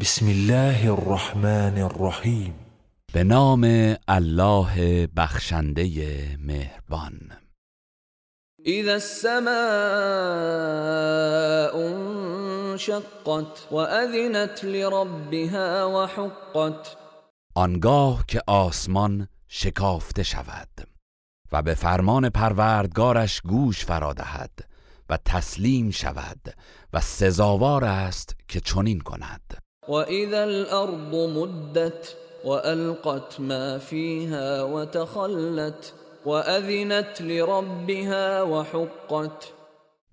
بسم الله الرحمن الرحیم به نام الله بخشنده مهربان. اذا السماء انشقت واذنت لربها وحقت. آنگاه که آسمان شکافته شود و به فرمان پروردگارش گوش فرادهد و تسلیم شود و سزاوار است که چنین کند. و اذا الارض مدت والقت ما فيها وتخلت واذنت لربها وحقت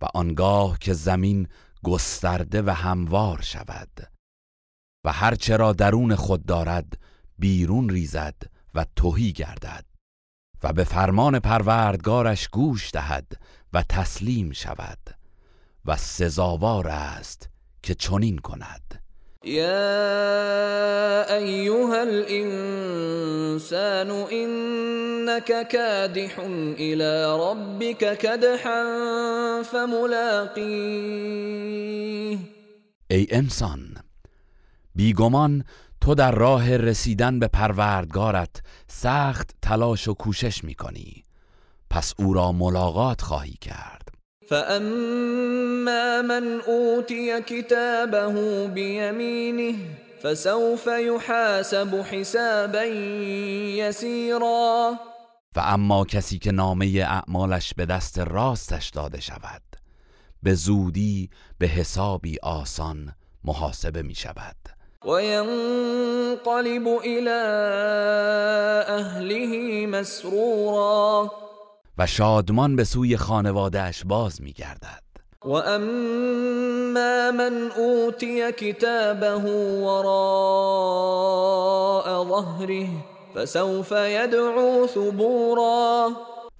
و آنگاه که زمین گسترده و هموار شود و هرچه را درون خود دارد بیرون ریزد و توهی گردد و به فرمان پروردگارش گوش دهد و تسلیم شود و سزاوار است که چنین کند. یا ایها الانسان انك کادح الى ربك کدحا فملاقیه ای انسان بیگمان تو در راه رسیدن به پروردگارت سخت تلاش و کوشش می‌کنی. پس او را ملاقات خواهی کرد. فاما من اوتی کتابه بیمینه فسوف یحاسب حسابا یسیرا و اما کسی که نامه اعمالش به دست راستش داده شود به زودی به حسابی آسان محاسبه می شود. وينقلب إلى أهله مسرورا. و شادمان به سوی خانوادهش باز میگردد. و اما من اوتی کتابه وراء ظهره فسوف يدعو ثبورا.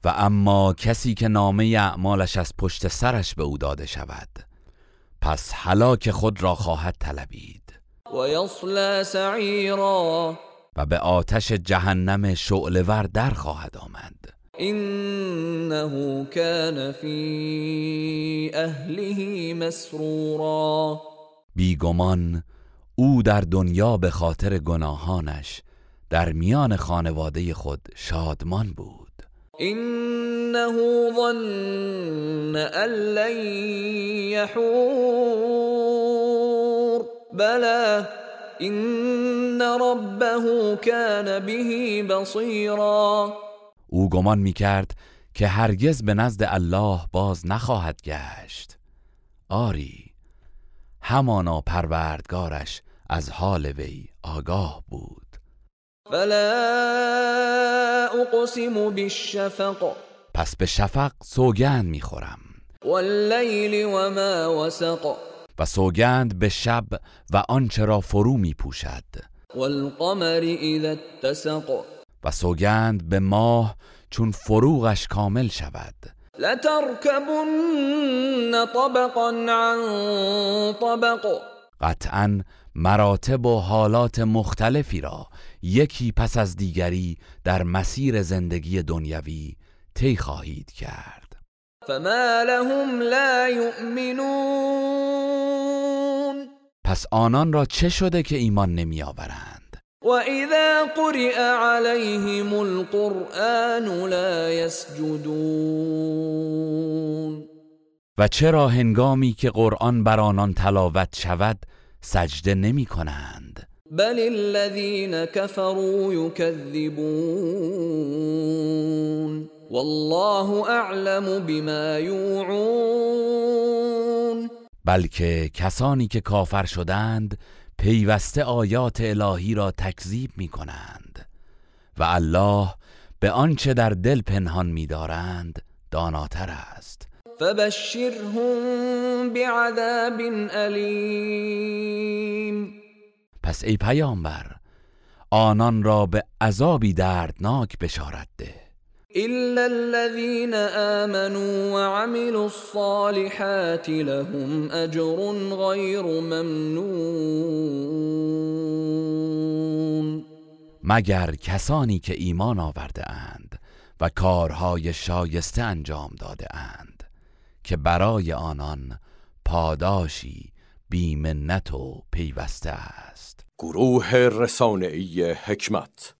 و اما کسی که نامه اعمالش از پشت سرش به او داده شود پس هلاک خود را خواهد طلبید. و سعیرا و به آتش جهنم شعلور در خواهد آمد. انه كان فی اهله مسرورا. بیگمان او در دنیا به خاطر گناهانش در میان خانواده خود شادمان بود. انه ظن ان لن یحور بلى این ربه كان به بصیرا او گمان می کرد که هرگز به نزد الله باز نخواهد گشت. آری همانا پروردگارش از حال وی آگاه بود. فلا اقسم بالشفق. پس به شفق سوگند می‌خورم. واللیل وما وسق. و سوگند به شب و آنچه را فرو می پوشد والقمر اذا اتسق. و سوگند به ماه چون فروغش کامل شود. لتركبن طبقا عن طبق. قطعا مراتب و حالات مختلفی را یکی پس از دیگری در مسیر زندگی دنیوی طی خواهید کرد. فما لهم لا يؤمنون پس آنان را چه شده که ایمان نمی آورند و اذا قرئ عليهم القرآن لا يسجدون و چرا هنگامی که قرآن بر آنان تلاوت شود سجده نمی کنند بل الذين كفروا يكذبون والله اعلم بما یوعون بلکه کسانی که کافر شدند پیوسته آیات الهی را تکذیب می کنند و الله به آنچه در دل پنهان می‌دارند داناتر است. فبشرهم بعذاب علیم پس ای پیامبر آنان را به عذابی دردناک بشارت ده. إلا الذين آمنوا وعملوا الصالحات لهم أجر غير ممنون. مگر کسانی که ایمان آورده اند و کارهای شایسته انجام داده اند که برای آنان پاداشی بیمنت و پیوسته است. گروه رسانه‌ای حکمت